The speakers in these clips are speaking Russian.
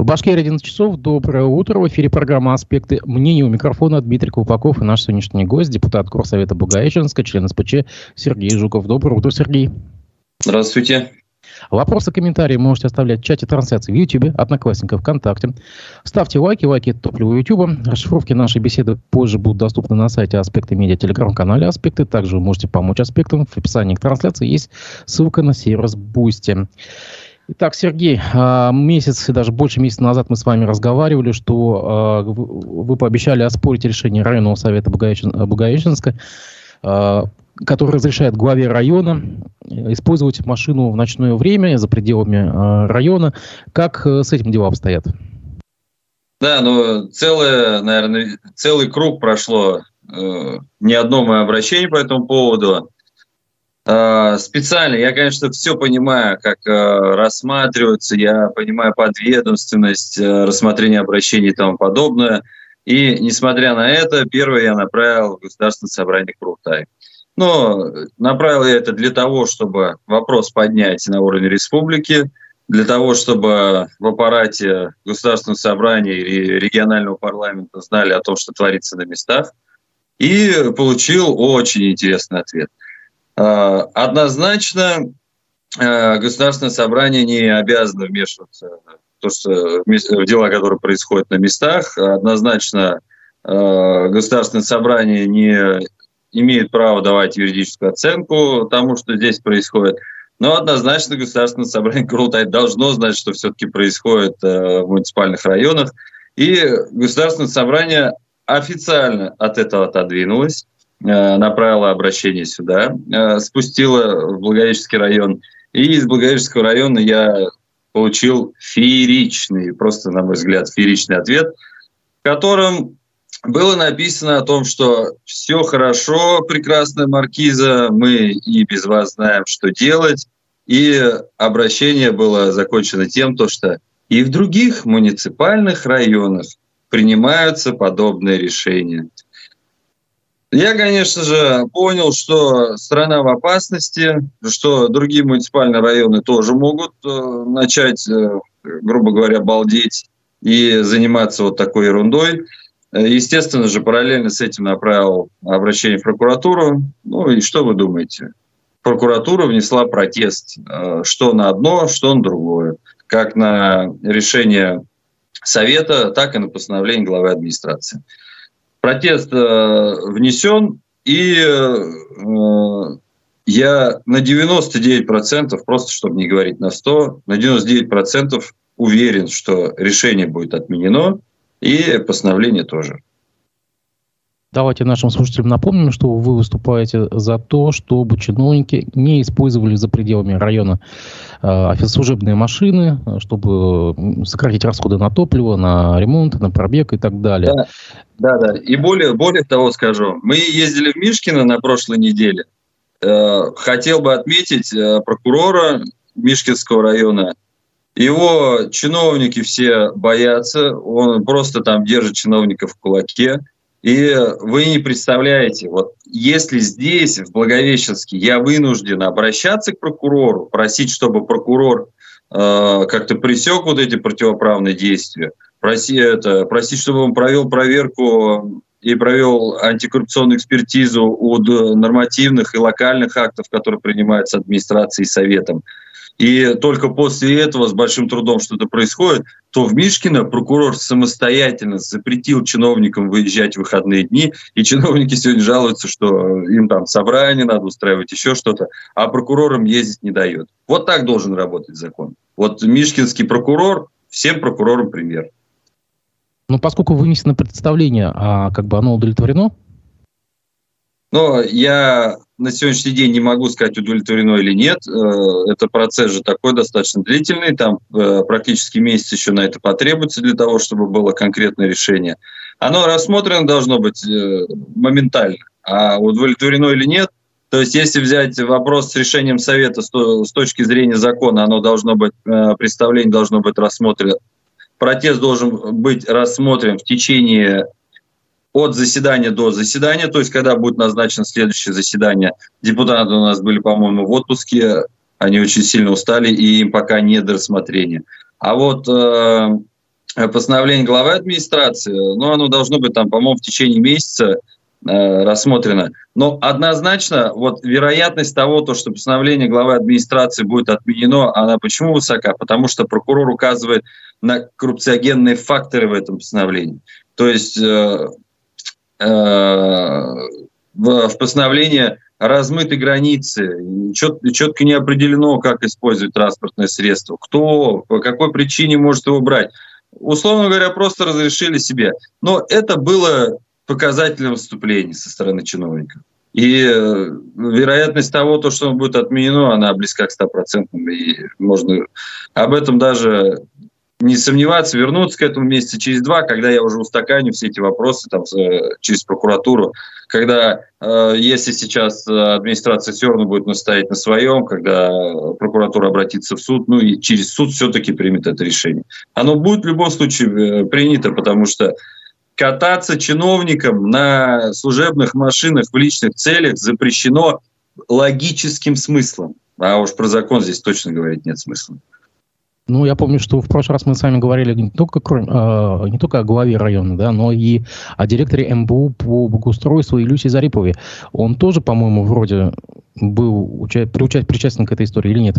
В Башкирии 11 часов. Доброе утро. В эфире программа «Аспекты мнений». У микрофона Дмитрий Колпаков и наш сегодняшний гость, депутат Горсовета Благовещенска, член СПЧ Сергей Жуков. Доброе утро, Сергей. Здравствуйте. Вопросы, комментарии можете оставлять в чате трансляции в YouTube, Одноклассниках, ВКонтакте. Ставьте лайки, лайки – топливо YouTube. Расшифровки нашей беседы позже будут доступны на сайте Аспекты Медиа, телеграм-канале Аспекты. Также вы можете помочь Аспектам. В описании к трансляции есть ссылка на сервис Boosty. Итак, Сергей, а, месяц и даже больше месяца назад мы с вами разговаривали, что а, вы пообещали оспорить решение районного совета Благовещенска, а, который разрешает главе района использовать машину в ночное время за пределами района. Как э, с этим дела обстоят? Да, ну целое, наверное, целый круг прошло. Э, ни одно мое обращение по этому поводу. А, специально, я, конечно, все понимаю, как э, рассматриваются, я понимаю подведомственность, э, рассмотрение обращений и тому подобное. И, несмотря на это, первое я направил в Государственное собрание Крухтай. Но направил я это для того, чтобы вопрос поднять на уровне республики, для того, чтобы в аппарате Государственного собрания или регионального парламента знали о том, что творится на местах. И получил очень интересный ответ – однозначно э, государственное собрание не обязано вмешиваться в, то, что, в дела, которые происходят на местах. Однозначно э, государственное собрание не имеет права давать юридическую оценку тому, что здесь происходит. Но однозначно государственное собрание Курултай должно знать, что все-таки происходит в муниципальных районах. И государственное собрание официально от этого отодвинулось. Э, направила обращение сюда, э, спустила в Благовещенский район. И из Благовещенского района я получил фееричный, просто, на мой взгляд, фееричный ответ, в котором было написано о том, что все хорошо, прекрасная маркиза, мы и без вас знаем, что делать. И обращение было закончено тем, то, что и в других муниципальных районах принимаются подобные решения. Я, конечно же, понял, что страна в опасности, что другие муниципальные районы тоже могут э, начать, э, грубо говоря, балдеть и заниматься вот такой ерундой. Э, естественно же, параллельно с этим направил обращение в прокуратуру. Ну и что вы думаете? Прокуратура внесла протест что на одно, что на другое. Как на решение Совета, так и на постановление главы администрации. Протест э, внесен, и э, я на 99%, просто чтобы не говорить на 100, на 99% уверен, что решение будет отменено, и постановление тоже. Давайте нашим слушателям напомним, что вы выступаете за то, чтобы чиновники не использовали за пределами района э, служебные машины, чтобы сократить расходы на топливо, на ремонт, на пробег и так далее. Да, да, да. И более, более того скажу, мы ездили в Мишкино на прошлой неделе. Э, хотел бы отметить э, прокурора Мишкинского района. Его чиновники все боятся, он просто там держит чиновников в кулаке. И вы не представляете, вот если здесь, в Благовещенске, я вынужден обращаться к прокурору, просить, чтобы прокурор э, как-то пресек вот эти противоправные действия, проси, это, просить, чтобы он провел проверку и провел антикоррупционную экспертизу от нормативных и локальных актов, которые принимаются администрацией и советом, и только после этого с большим трудом что-то происходит, то в Мишкино прокурор самостоятельно запретил чиновникам выезжать в выходные дни, и чиновники сегодня жалуются, что им там собрание надо устраивать, еще что-то, а прокурорам ездить не дает. Вот так должен работать закон. Вот мишкинский прокурор всем прокурорам пример. Но поскольку вынесено представление, а как бы оно удовлетворено? Но я на сегодняшний день не могу сказать, удовлетворено или нет. Э, это процесс же такой достаточно длительный, там э, практически месяц еще на это потребуется для того, чтобы было конкретное решение. Оно рассмотрено должно быть э, моментально, а удовлетворено или нет, то есть если взять вопрос с решением Совета с точки зрения закона, оно должно быть, представление должно быть рассмотрено, протест должен быть рассмотрен в течение от заседания до заседания, то есть когда будет назначено следующее заседание. Депутаты у нас были, по-моему, в отпуске, они очень сильно устали, и им пока не до рассмотрения. А вот э, постановление главы администрации, но оно должно быть там, по-моему, в течение месяца э, рассмотрено. Но однозначно вот вероятность того, то, что постановление главы администрации будет отменено, она почему высока? Потому что прокурор указывает на коррупциогенные факторы в этом постановлении. То есть э, в, в постановлении размыты границы, четко, четко не определено, как использовать транспортное средство, кто, по какой причине может его брать. Условно говоря, просто разрешили себе. Но это было показателем выступления со стороны чиновников. И э, вероятность того, то, что он будет отменено, она близка к 100%. И можно об этом даже не сомневаться, вернуться к этому месяца через два, когда я уже устаканю все эти вопросы там, через прокуратуру, когда, э, если сейчас администрация все равно будет настоять на своем, когда прокуратура обратится в суд, ну и через суд все-таки примет это решение. Оно будет в любом случае э, принято, потому что кататься чиновникам на служебных машинах в личных целях запрещено логическим смыслом. А уж про закон здесь точно говорить нет смысла. Ну, я помню, что в прошлый раз мы с вами говорили не только, кроме, э, не только о главе района, да, но и о директоре МБУ по благоустройству Илюсе Зарипове. Он тоже, по-моему, вроде был уча- причастен к этой истории или нет?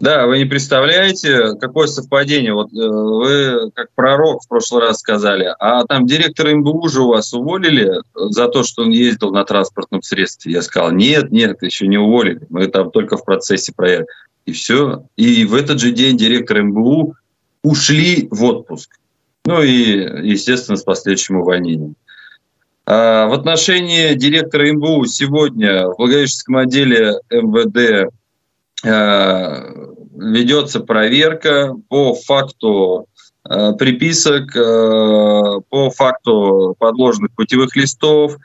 Да, вы не представляете, какое совпадение. Вот э, вы как пророк в прошлый раз сказали, а там директор МБУ же у вас уволили за то, что он ездил на транспортном средстве. Я сказал, нет, нет, еще не уволили. Мы там только в процессе проверки и все. И в этот же день директор МБУ ушли в отпуск. Ну и, естественно, с последующим увольнением. А в отношении директора МБУ сегодня в Благовещенском отделе МВД а, ведется проверка по факту а, приписок, а, по факту подложенных путевых листов,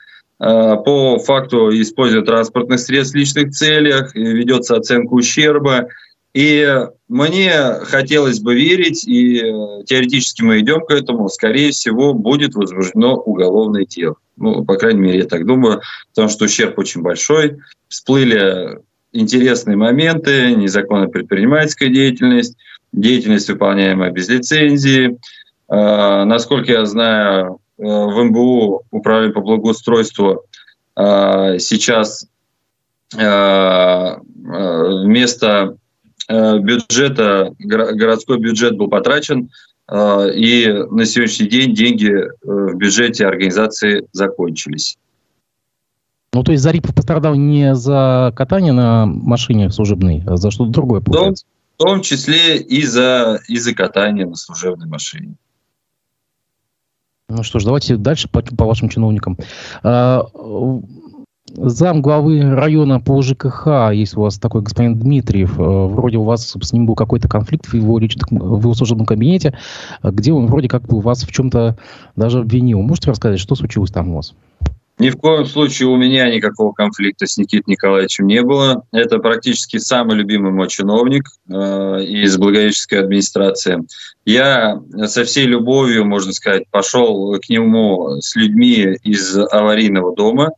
по факту использования транспортных средств в личных целях, ведется оценка ущерба. И мне хотелось бы верить, и э, теоретически мы идем к этому, скорее всего, будет возбуждено уголовное дело. Ну, по крайней мере, я так думаю, потому что ущерб очень большой. Всплыли интересные моменты, незаконная предпринимательская деятельность, деятельность, выполняемая без лицензии. Э, насколько я знаю, Э, в МБУ управление по благоустройству э, сейчас э, вместо бюджета, городской бюджет был потрачен, и на сегодняшний день деньги в бюджете организации закончились. Ну, то есть Зарипов пострадал не за катание на машине служебной, а за что-то другое, получается? В том, в том числе и за, и за катание на служебной машине. Ну что ж, давайте дальше по, по вашим чиновникам. А, зам главы района по ЖКХ, есть у вас такой господин Дмитриев, а, вроде у вас с ним был какой-то конфликт в его, личном, в его служебном кабинете, где он вроде как бы вас в чем-то даже обвинил. Можете рассказать, что случилось там у вас? Ни в коем случае у меня никакого конфликта с Никитой Николаевичем не было. Это практически самый любимый мой чиновник э, из Благовещенской администрации. Я со всей любовью, можно сказать, пошел к нему с людьми из аварийного дома,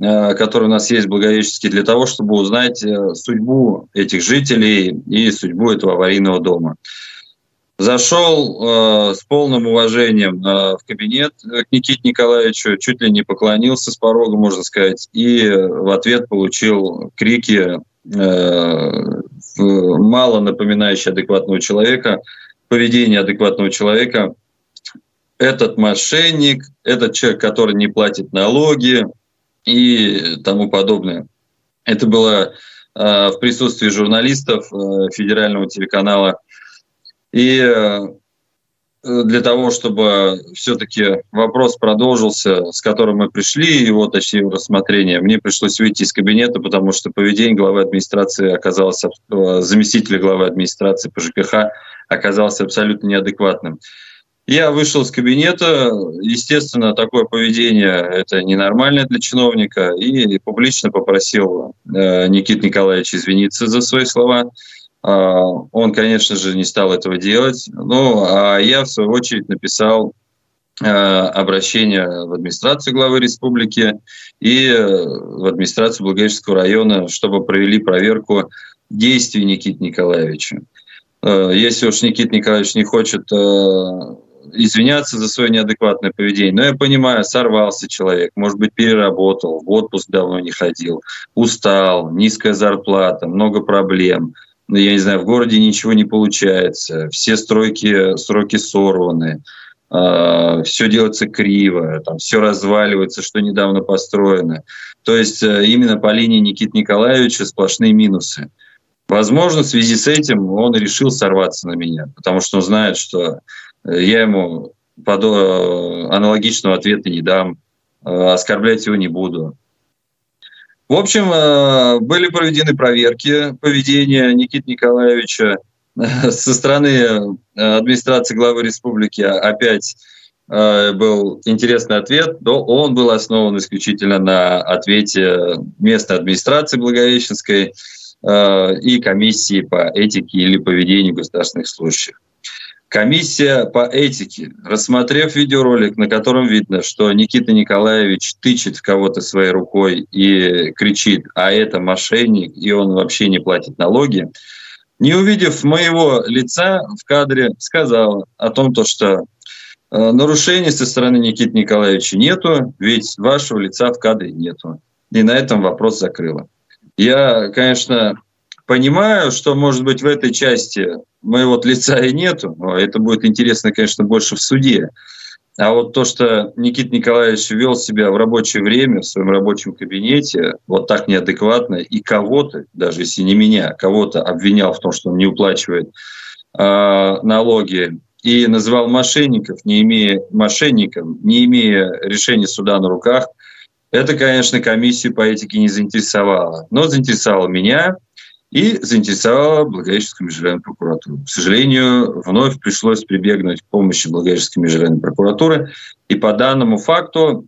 э, который у нас есть в для того, чтобы узнать э, судьбу этих жителей и судьбу этого аварийного дома. Зашел э, с полным уважением э, в кабинет к Никите Николаевичу, чуть ли не поклонился с порога, можно сказать, и в ответ получил крики, э, мало напоминающие адекватного человека, поведение адекватного человека. Этот мошенник, этот человек, который не платит налоги и тому подобное. Это было э, в присутствии журналистов э, федерального телеканала и э, для того, чтобы все-таки вопрос продолжился, с которым мы пришли, его, точнее, в рассмотрение, мне пришлось выйти из кабинета, потому что поведение главы администрации оказалось, э, заместителя главы администрации по ЖКХ оказалось абсолютно неадекватным. Я вышел из кабинета, естественно, такое поведение – это ненормально для чиновника, и публично попросил э, Никит Николаевич извиниться за свои слова. А, он, конечно же, не стал этого делать. Ну, а я, в свою очередь, написал а, обращение в администрацию главы республики и в администрацию Благовещенского района, чтобы провели проверку действий Никиты Николаевича. А, если уж Никита Николаевич не хочет извиняться за свое неадекватное поведение. Но я понимаю, сорвался человек, может быть, переработал, в отпуск давно не ходил, устал, низкая зарплата, много проблем. Ну, я не знаю, в городе ничего не получается, все стройки, сроки сорваны, э, все делается криво, там все разваливается, что недавно построено. То есть э, именно по линии Никиты Николаевича сплошные минусы. Возможно, в связи с этим он решил сорваться на меня, потому что он знает, что э, я ему подо... аналогичного ответа не дам, э, оскорблять его не буду. В общем, э, были проведены проверки поведения Никиты Николаевича со стороны администрации главы республики. Опять был интересный ответ, но он был основан исключительно на ответе местной администрации Благовещенской – Э, и комиссии по этике или поведению государственных служащих. Комиссия по этике, рассмотрев видеоролик, на котором видно, что Никита Николаевич тычет в кого-то своей рукой и кричит, а это мошенник, и он вообще не платит налоги, не увидев моего лица в кадре, сказала о том, то, что э, нарушений со стороны Никиты Николаевича нету, ведь вашего лица в кадре нету. И на этом вопрос закрыла. Я, конечно, понимаю, что, может быть, в этой части моего лица и нету, это будет интересно, конечно, больше в суде. А вот то, что Никита Николаевич вел себя в рабочее время, в своем рабочем кабинете, вот так неадекватно, и кого-то, даже если не меня, кого-то обвинял в том, что он не уплачивает э, налоги, и называл мошенников, не имея мошенником, не имея решения суда на руках, это, конечно, комиссию по этике не заинтересовало. Но заинтересовало меня и заинтересовало Благовещенскую межрайонную прокуратуру. К сожалению, вновь пришлось прибегнуть к помощи Благовещенской межрайонной прокуратуры. И по данному факту,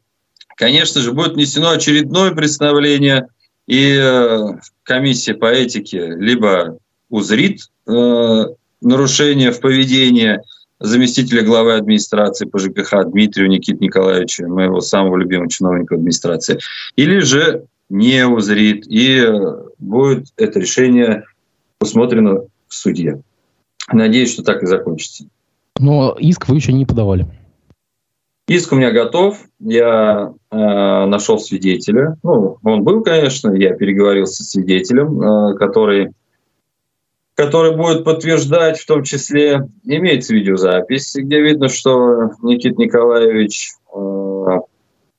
конечно же, будет внесено очередное представление, и э, комиссия по этике либо узрит э, нарушение в поведении – заместителя главы администрации по ЖКХ Дмитрию Никит Николаевича, моего самого любимого чиновника администрации, или же не узрит, и будет это решение усмотрено в суде. Надеюсь, что так и закончится. Но иск вы еще не подавали. Иск у меня готов. Я э, нашел свидетеля. Ну, он был, конечно, я переговорил со свидетелем, э, который который будет подтверждать, в том числе, имеется видеозапись, где видно, что Никит Николаевич э,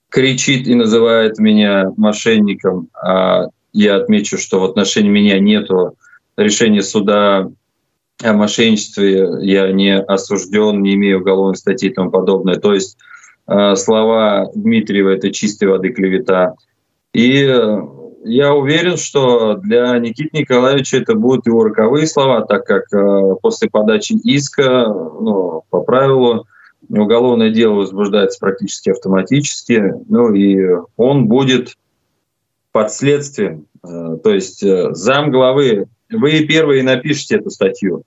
кричит и называет меня мошенником. А я отмечу, что в отношении меня нет решения суда о мошенничестве, я не осужден, не имею уголовной статьи и тому подобное. То есть э, слова Дмитриева — это чистой воды клевета. И я уверен, что для Никиты Николаевича это будут его роковые слова, так как э, после подачи иска, ну, по правилу, уголовное дело возбуждается практически автоматически, ну и он будет под следствием. Э, то есть э, зам главы, вы первые напишите эту статью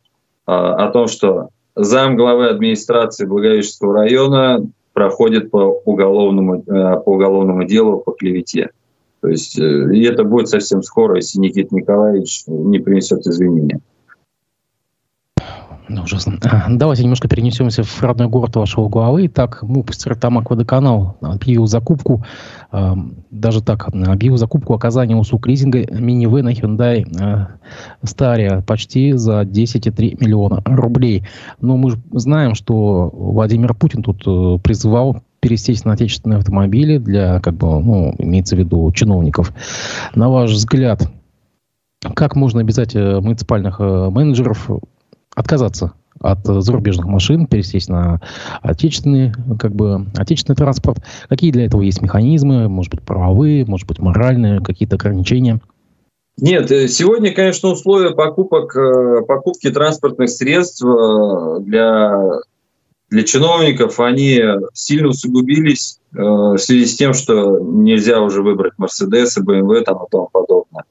э, о том, что зам главы администрации Благовещенского района проходит по уголовному, по уголовному делу по клевете. То есть и это будет совсем скоро, если Никита Николаевич не принесет извинения. Ну, ужасно. А, давайте немножко перенесемся в родной город вашего главы. Так, МУП Стартамак Водоканал объявил закупку, э, даже так, объявил закупку оказания услуг лизинга минивэна Hyundai э, почти за 10,3 миллиона рублей. Но мы же знаем, что Владимир Путин тут э, призывал пересесть на отечественные автомобили для, как бы, ну, имеется в виду, чиновников. На ваш взгляд, как можно обязать э, муниципальных э, менеджеров отказаться от зарубежных машин, пересесть на отечественный, как бы, отечественный транспорт. Какие для этого есть механизмы, может быть, правовые, может быть, моральные, какие-то ограничения? Нет, э, сегодня, конечно, условия покупок, покупки транспортных средств для для чиновников они сильно усугубились э, в связи с тем, что нельзя уже выбрать Мерседес, БМВ там и тому подобное.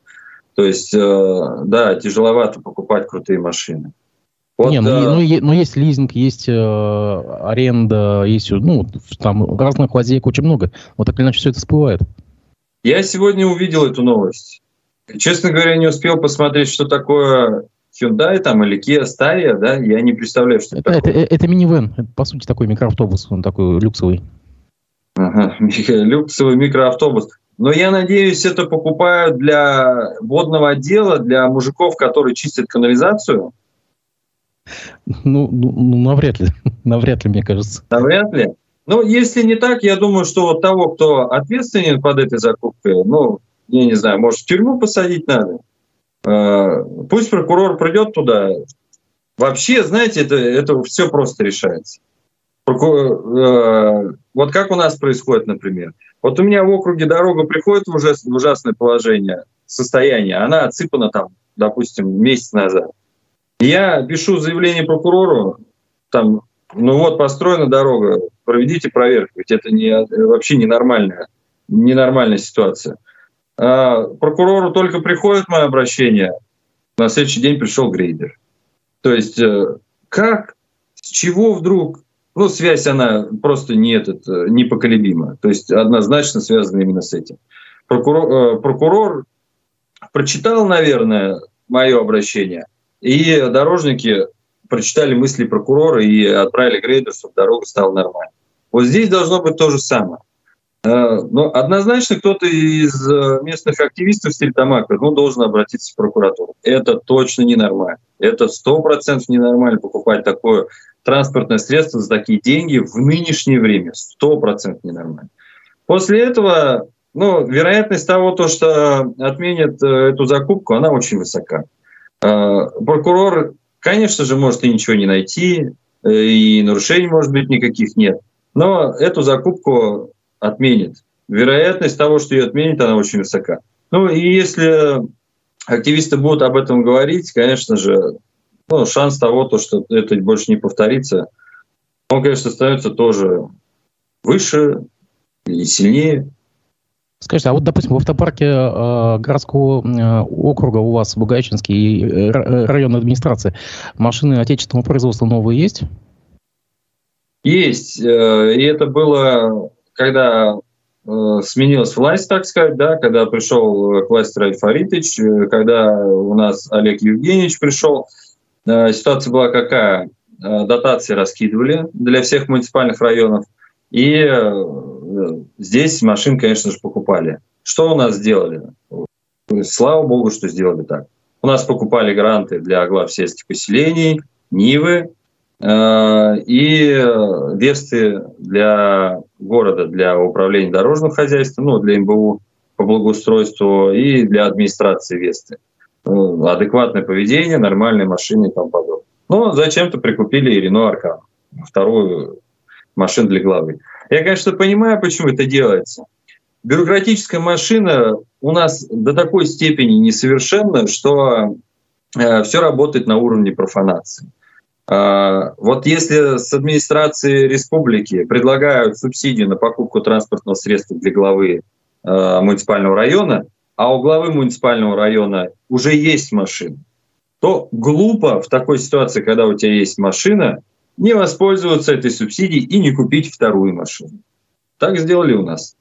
То есть, э, да, тяжеловато покупать крутые машины. Вот, Не, ну, ну, ну есть лизинг, есть э, аренда, есть ну там разных лазеек очень много. Вот так или иначе все это всплывает. Я сегодня увидел эту новость. Честно говоря, не успел посмотреть, что такое Hyundai там или Kia Staria, да, я не представляю, что это. Это, это, это минивэн, это, по сути, такой микроавтобус, он такой люксовый. Ага, люксовый микроавтобус. Но я надеюсь, это покупают для водного отдела, для мужиков, которые чистят канализацию. Ну, ну, ну навряд ли. навряд ли, мне кажется. Навряд ли. Ну, если не так, я думаю, что вот того, кто ответственен под этой закупкой, ну, я не знаю, может, в тюрьму посадить надо. А, пусть прокурор придет туда. Вообще, знаете, это, это все просто решается. Э, вот как у нас происходит, например. Вот у меня в округе дорога приходит в ужасное положение, состояние, она отсыпана там, допустим, месяц назад. Я пишу заявление прокурору, там, ну вот построена дорога, проведите проверку, ведь это не, вообще ненормальная, ненормальная ситуация. А прокурору только приходит мое обращение, на следующий день пришел грейдер. То есть э, как, с чего вдруг ну, связь, она просто не этот, э, непоколебима. То есть однозначно связана именно с этим. Прокурор, э, прокурор прочитал, наверное, мое обращение, и дорожники прочитали мысли прокурора и отправили грейдер, чтобы дорога стала нормальной. Вот здесь должно быть то же самое. Э, но однозначно кто-то из местных активистов Стильтамака ну, должен обратиться в прокуратуру. Это точно ненормально. Это сто процентов ненормально покупать такое транспортное средство за такие деньги в нынешнее время. Сто процентов ненормально. После этого, ну, вероятность того, то, что отменят э, эту закупку, она очень высока. Э, прокурор, конечно же, может и ничего не найти, э, и нарушений, может быть, никаких нет. Но эту закупку отменит. Вероятность того, что ее отменит, она очень высока. Ну и если активисты будут об этом говорить, конечно же, ну, шанс того, то, что это больше не повторится, он, конечно, остается тоже выше и сильнее. Скажите, а вот, допустим, в автопарке э, городского э, округа у вас, Бугайчинский, э, районной администрации, машины отечественного производства новые есть? Есть. Э, и это было, когда э, сменилась власть, так сказать, да, когда пришел к власти э, когда у нас Олег Евгеньевич пришел, Э, ситуация была какая? Э, дотации раскидывали для всех муниципальных районов, и э, здесь машин, конечно же, покупали. Что у нас сделали? Слава богу, что сделали так. У нас покупали гранты для глав сельских поселений, Нивы э, и Весты для города, для управления дорожным хозяйством, ну, для МБУ по благоустройству и для администрации Весты. Ну, адекватное поведение, нормальные машины и тому подобное. Но зачем-то прикупили и Рено Аркан, вторую машину для главы. Я, конечно, понимаю, почему это делается. Бюрократическая машина у нас до такой степени несовершенна, что э, все работает на уровне профанации. Э, вот если с администрации республики предлагают субсидию на покупку транспортного средства для главы э, муниципального района, а у главы муниципального района уже есть машина, то глупо в такой ситуации, когда у тебя есть машина, не воспользоваться этой субсидией и не купить вторую машину. Так сделали у нас.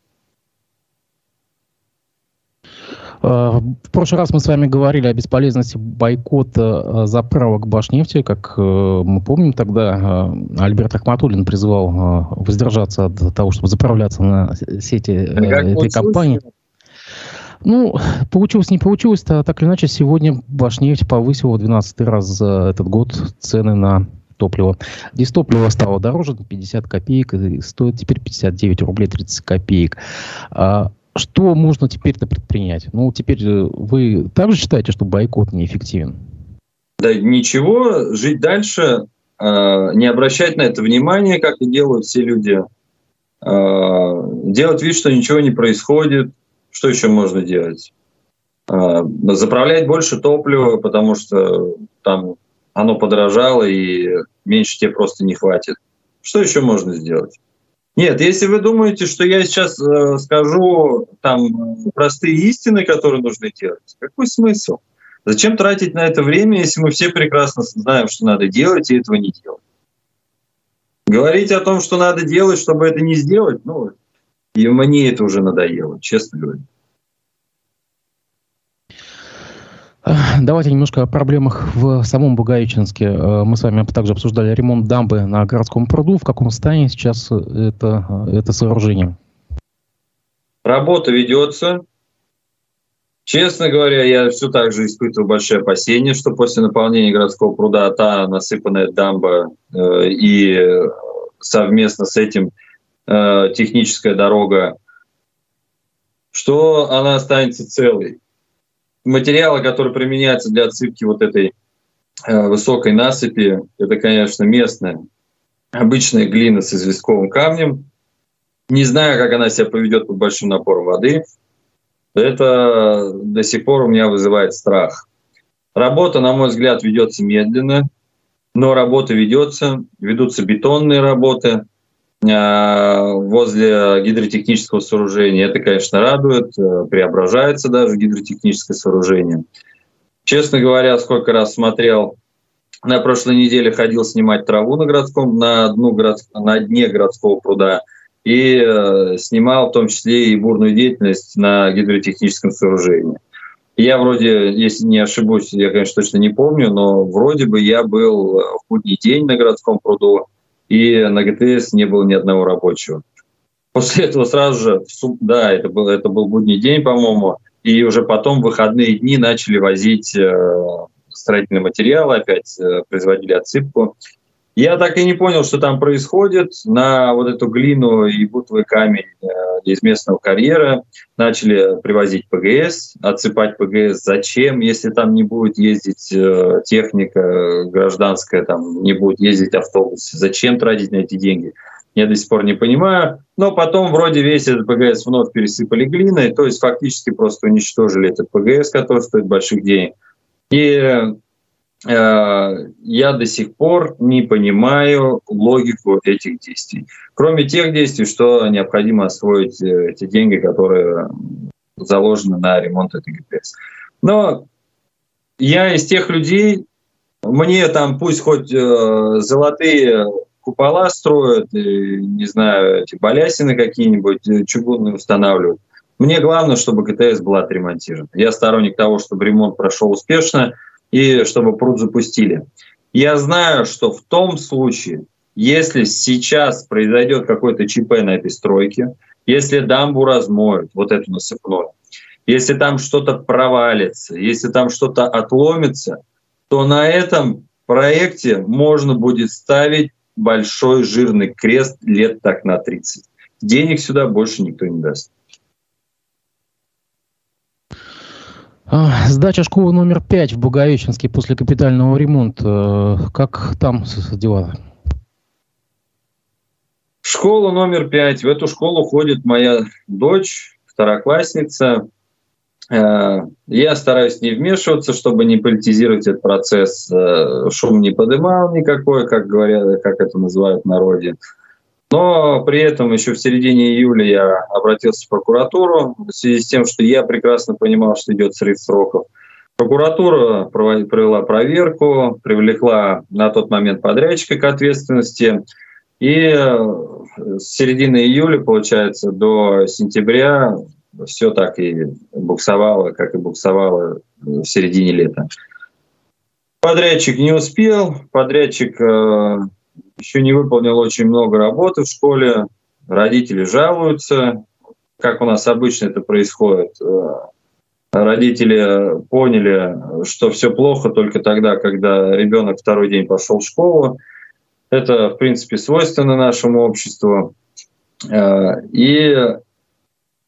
А, в прошлый раз мы с вами говорили о бесполезности бойкота а, заправок Башнефти. Как э, мы помним, тогда а, Альберт Ахматуллин призывал воздержаться от того, чтобы заправляться на сети э, этой компании. Ну, получилось, не получилось, то так или иначе сегодня Башнефть повысила в 12 раз за этот год цены на топливо. Здесь топливо стало дороже на 50 копеек и стоит теперь 59 рублей 30 копеек. А что можно теперь-то предпринять? Ну, теперь э, вы также считаете, что бойкот неэффективен? Да ничего, жить дальше, э, не обращать на это внимания, как и делают все люди, э, делать вид, что ничего не происходит, что еще можно делать? А, заправлять больше топлива, потому что там оно подорожало и меньше тебе просто не хватит. Что еще можно сделать? Нет, если вы думаете, что я сейчас э, скажу там простые истины, которые нужно делать, какой смысл? Зачем тратить на это время, если мы все прекрасно знаем, что надо делать, и этого не делать? Говорить о том, что надо делать, чтобы это не сделать, ну, и мне это уже надоело, честно говоря. Давайте немножко о проблемах в самом Бугаичинске. Э, мы с вами также обсуждали ремонт дамбы на городском пруду. В каком состоянии сейчас это, это сооружение? Работа ведется. Честно говоря, я все так же испытываю большие опасения, что после наполнения городского пруда та насыпанная дамба э, и совместно с этим э, техническая дорога, что она останется целой. Материалы, которые применяются для отсыпки вот этой э, высокой насыпи, это, конечно, местная обычная глина с известковым камнем. Не знаю, как она себя поведет под большим напором воды – это до сих пор у меня вызывает страх. Работа, на мой взгляд, ведется медленно, но работа ведется, ведутся бетонные работы возле гидротехнического сооружения. Это, конечно, радует, э, преображается даже гидротехническое сооружение. Честно говоря, сколько раз смотрел, на прошлой неделе ходил снимать траву на городском, на, дну город, на дне городского пруда – и э, снимал в том числе и бурную деятельность на гидротехническом сооружении. Я вроде, если не ошибусь, я, конечно, точно не помню, но вроде бы я был в будний день на городском пруду, и на ГТС не было ни одного рабочего. После этого сразу же, да, это был, это был будний день, по-моему, и уже потом в выходные дни начали возить э, строительные материалы, опять э, производили отсыпку. Я так и не понял, что там происходит. На вот эту глину и бутовый камень э, из местного карьера начали привозить ПГС, отсыпать ПГС. Зачем, если там не будет ездить э, техника гражданская, там не будет ездить автобус? Зачем тратить на эти деньги? Я до сих пор не понимаю. Но потом вроде весь этот ПГС вновь пересыпали глиной, то есть фактически просто уничтожили этот ПГС, который стоит больших денег. И Э, я до сих пор не понимаю логику этих действий. Кроме тех действий, что необходимо освоить э, эти деньги, которые заложены на ремонт этой ГТС. Но я из тех людей, мне там пусть хоть э, золотые купола строят, и, не знаю, эти балясины какие-нибудь э, чугунные устанавливают. Мне главное, чтобы ГТС была отремонтирована. Я сторонник того, чтобы ремонт прошел успешно, и чтобы пруд запустили. Я знаю, что в том случае, если сейчас произойдет какой-то ЧП на этой стройке, если дамбу размоют, вот эту насыпную, если там что-то провалится, если там что-то отломится, то на этом проекте можно будет ставить большой жирный крест лет так на 30. Денег сюда больше никто не даст. Сдача школы номер 5 в Бугаевичинске после капитального ремонта. Как там дела? Школа номер 5. В эту школу ходит моя дочь, второклассница. Э, я стараюсь не вмешиваться, чтобы не политизировать этот процесс. Э, шум не подымал никакой, как говорят, как это называют в народе. Но при этом еще в середине июля я обратился в прокуратуру в связи с тем, что я прекрасно понимал, что идет срыв сроков. Прокуратура провела проверку, привлекла на тот момент подрядчика к ответственности. И э, с середины июля, получается, до сентября все так и буксовало, как и буксовало в середине лета. Подрядчик не успел, подрядчик э, еще не выполнил очень много работы в школе, родители жалуются, как у нас обычно это происходит. Э, родители поняли, что все плохо только тогда, когда ребенок второй день пошел в школу. Это, в принципе, свойственно нашему обществу. Э, и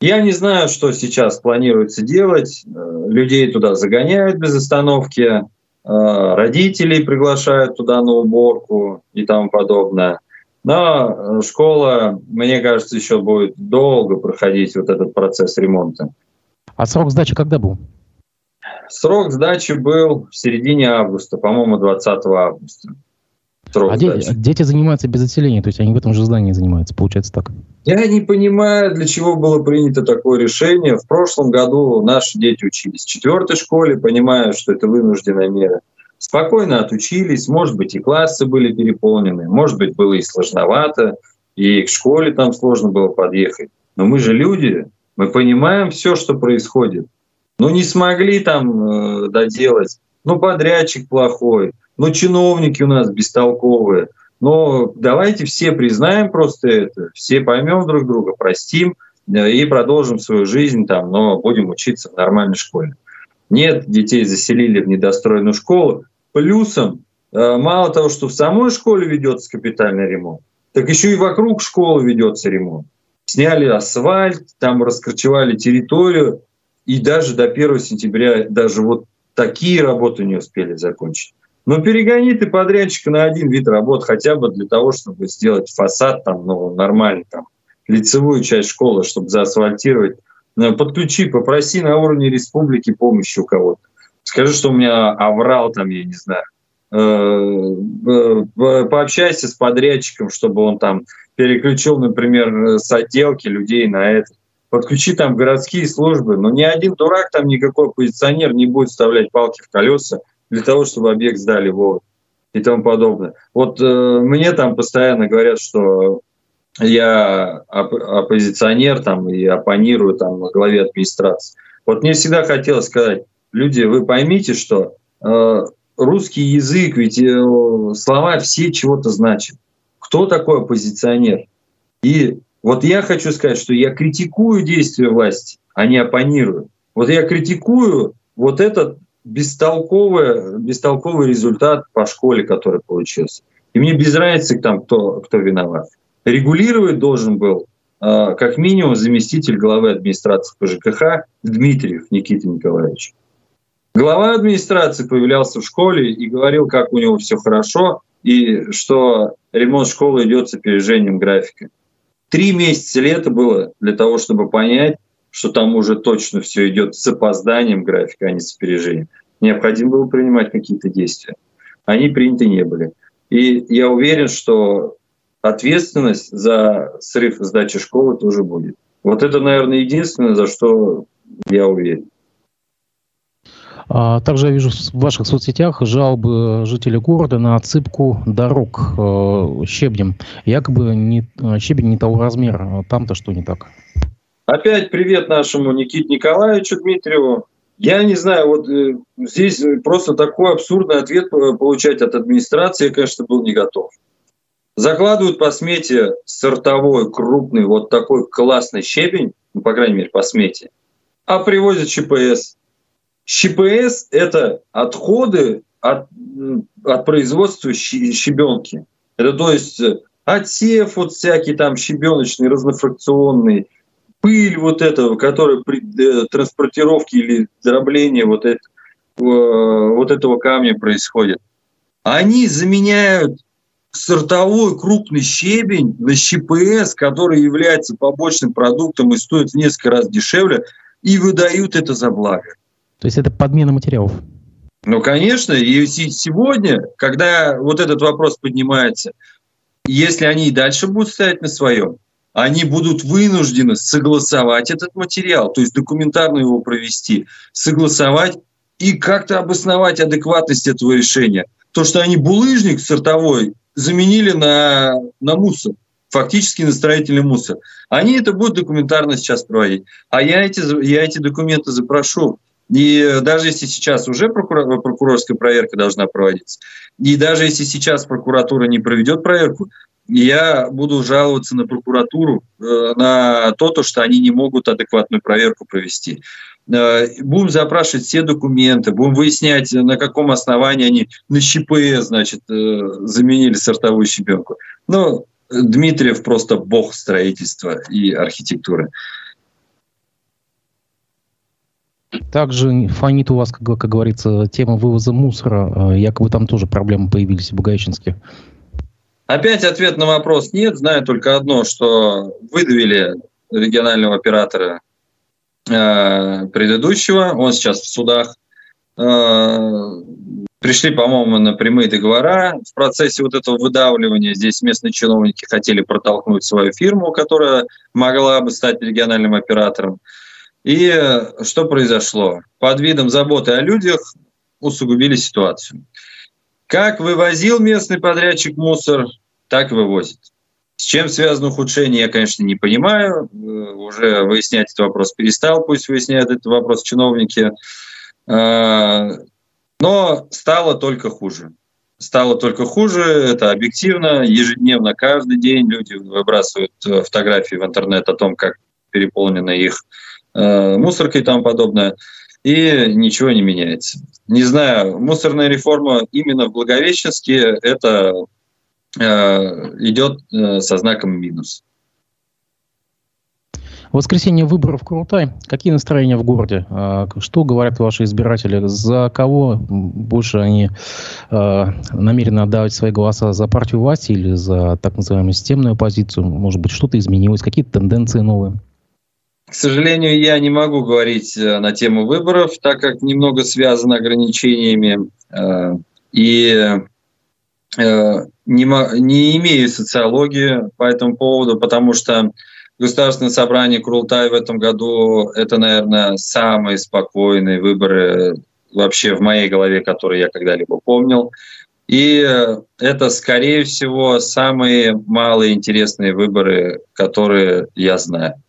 я не знаю, что сейчас планируется делать. Э, людей туда загоняют без остановки. Э, родителей приглашают туда на уборку и тому подобное. Но э, школа, мне кажется, еще будет долго проходить вот этот процесс ремонта. А срок сдачи когда был? Срок сдачи был в середине августа, по-моему, 20 августа срок а дети, дети занимаются без отселения, то есть они в этом же здании занимаются, получается так? Я не понимаю, для чего было принято такое решение. В прошлом году наши дети учились в четвертой школе, понимая, что это вынужденная мера. Спокойно отучились, может быть, и классы были переполнены, может быть, было и сложновато, и к школе там сложно было подъехать. Но мы же люди, мы понимаем все, что происходит. Ну, не смогли там э, доделать. Ну, подрядчик плохой. Ну, чиновники у нас бестолковые. Но давайте все признаем просто это, все поймем друг друга, простим э, и продолжим свою жизнь там, но будем учиться в нормальной школе. Нет, детей заселили в недостроенную школу. Плюсом, э, мало того, что в самой школе ведется капитальный ремонт, так еще и вокруг школы ведется ремонт. Сняли асфальт, там раскорчевали территорию, и даже до 1 сентября даже вот такие работы не успели закончить. Но перегони ты подрядчика на один вид работ хотя бы для того, чтобы сделать фасад там, ну, нормальный, там, лицевую часть школы, чтобы заасфальтировать Э, подключи, попроси на уровне республики помощи у кого-то. Скажи, что у меня аврал там, я не знаю. Э, э, пообщайся с подрядчиком, чтобы он там переключил, например, с отделки людей на это. Подключи там городские службы. Но ни один дурак там, никакой оппозиционер не будет вставлять палки в колеса для того, чтобы объект сдали вовремя и тому подобное. Вот э, мне там постоянно говорят, что я оппозиционер там и оппонирую там главе администрации. Вот мне всегда хотелось сказать, люди, вы поймите, что э, русский язык, ведь э, слова все чего-то значат. Кто такой оппозиционер? И вот я хочу сказать, что я критикую действия власти, а не оппонирую. Вот я критикую вот этот бестолковый, бестолковый результат по школе, который получился. И мне без разницы, там, кто, кто виноват. Регулировать должен был а, как минимум заместитель главы администрации по ЖКХ Дмитриев Никита Николаевич. Глава администрации появлялся в школе и говорил, как у него все хорошо, и что ремонт школы идет с опережением графика. Три месяца лета было для того, чтобы понять, что там уже точно все идет с опозданием графика, а не с опережением. Необходимо было принимать какие-то действия. Они приняты не были. И я уверен, что ответственность за срыв сдачи школы тоже будет. Вот это, наверное, единственное, за что я уверен. А, также я вижу в ваших соцсетях жалобы жителей города на отсыпку дорог э, щебнем. Якобы не, э, щебень не того размера. Там-то что не так? Опять привет нашему Никите Николаевичу Дмитриеву. Я не знаю, вот э, здесь просто такой абсурдный ответ получать от администрации, я, конечно, был не готов. Закладывают по смете сортовой, крупный, вот такой классный щебень, ну, по крайней мере, по смете, а привозят ЧПС. ЧПС – это отходы от, от производства щебенки. Это то есть э, отсев вот всякий там щебеночный, разнофракционный, пыль вот этого, которая при э, транспортировке или дроблении вот, это, э, вот этого камня происходит. Они заменяют сортовой крупный щебень на ЩПС, который является побочным продуктом и стоит в несколько раз дешевле, и выдают это за благо. То есть это подмена материалов? Ну, конечно. И сегодня, когда вот этот вопрос поднимается, если они и дальше будут стоять на своем, они будут вынуждены согласовать этот материал, то есть документарно его провести, согласовать и как-то обосновать адекватность этого решения. То, что они булыжник сортовой заменили на, на мусор, фактически на строительный мусор. Они это будут документарно сейчас проводить. А я эти, я эти документы запрошу. И даже если сейчас уже прокурор, прокурорская проверка должна проводиться, и даже если сейчас прокуратура не проведет проверку, я буду жаловаться на прокуратуру э, на то, то, что они не могут адекватную проверку провести. Э, будем запрашивать все документы, будем выяснять, на каком основании они на ЩП, значит, э, заменили сортовую щебенку. Ну, Дмитриев просто бог строительства и архитектуры. Также фонит у вас, как, как говорится, тема вывоза мусора. Якобы там тоже проблемы появились в Бугаевчинске. Опять ответ на вопрос нет. Знаю только одно, что выдавили регионального оператора Э, предыдущего, он сейчас в судах. Э, пришли, по-моему, на прямые договора. В процессе вот этого выдавливания здесь местные чиновники хотели протолкнуть свою фирму, которая могла бы стать региональным оператором. И что произошло? Под видом заботы о людях усугубили ситуацию. Как вывозил местный подрядчик мусор, так вывозит. С чем связано ухудшение, я, конечно, не понимаю. Э, уже выяснять этот вопрос перестал, пусть выясняют этот вопрос чиновники. А, но стало только хуже. Стало только хуже, это объективно. Ежедневно, каждый день люди выбрасывают э, фотографии в интернет о том, как переполнена их э, мусоркой и тому подобное и ничего не меняется. Не знаю, мусорная реформа именно в Благовещенске это э, идет э, со знаком минус. В воскресенье выборов в Крутай. Какие настроения в городе? А, что говорят ваши избиратели? За кого больше они э, намерены отдавать свои голоса? За партию власти или за так называемую системную оппозицию? Может быть, что-то изменилось? Какие-то тенденции новые? К сожалению, я не могу говорить э, на тему выборов, так как немного связано ограничениями. Э, и э, не, имею социологии по этому поводу, потому что Государственное собрание Курултай в этом году – это, наверное, самые спокойные выборы вообще в моей голове, которые я когда-либо помнил. И это, скорее всего, самые малые интересные выборы, которые я знаю.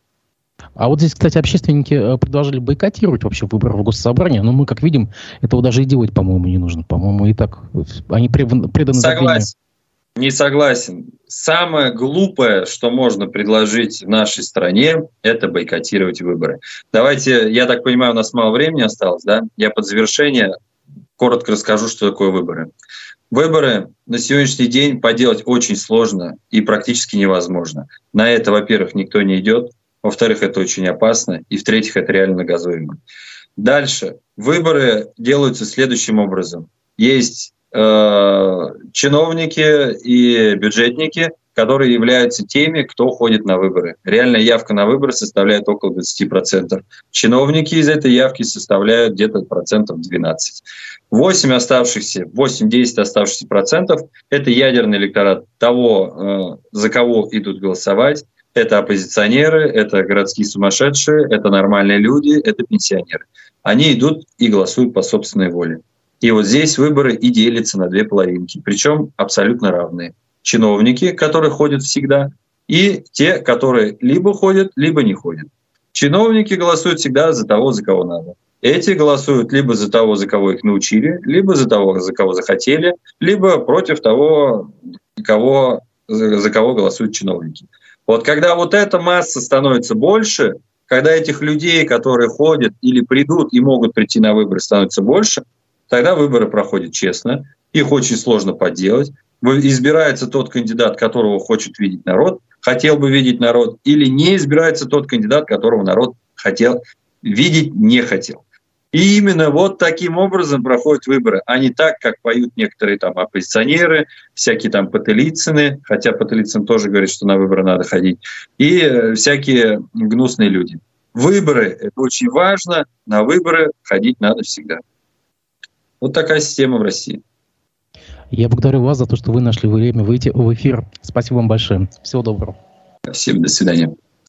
А вот здесь, кстати, общественники э, предложили бойкотировать вообще выборы в Госсобрание, но мы, как видим, этого даже и делать, по-моему, не нужно. По-моему, и так они преданы Согласен. Не согласен. Самое глупое, что можно предложить в нашей стране, это бойкотировать выборы. Давайте, я так понимаю, у нас мало времени осталось, да? Я под завершение коротко расскажу, что такое выборы. Выборы на сегодняшний день поделать очень сложно и практически невозможно. На это, во-первых, никто не идет. Во-вторых, это очень опасно. И в-третьих, это реально наказуемо. Дальше. Выборы делаются следующим образом. Есть э, чиновники и бюджетники, которые являются теми, кто ходит на выборы. Реальная явка на выборы составляет около 20%. Чиновники из этой явки составляют где-то процентов 12. 8 оставшихся, 8-10 оставшихся процентов – это ядерный электорат того, э, за кого идут голосовать, это оппозиционеры, это городские сумасшедшие, это нормальные люди, это пенсионеры. Они идут и голосуют по собственной воле. И вот здесь выборы и делятся на две половинки, причем абсолютно равные. Чиновники, которые ходят всегда, и те, которые либо ходят, либо не ходят. Чиновники голосуют всегда за того, за кого надо. Эти голосуют либо за того, за кого их научили, либо за того, за кого захотели, либо против того, кого, за кого голосуют чиновники. Вот когда вот эта масса становится больше, когда этих людей, которые ходят или придут и могут прийти на выборы, становится больше, тогда выборы проходят честно, их очень сложно поделать. Избирается тот кандидат, которого хочет видеть народ, хотел бы видеть народ, или не избирается тот кандидат, которого народ хотел видеть, не хотел. И именно вот таким образом проходят выборы, а не так, как поют некоторые там оппозиционеры, всякие там Пателицыны, хотя Пателицын тоже говорит, что на выборы надо ходить, и э, всякие гнусные люди. Выборы – это очень важно, на выборы ходить надо всегда. Вот такая система в России. Я благодарю вас за то, что вы нашли время выйти в эфир. Спасибо вам большое. Всего доброго. Всем до свидания.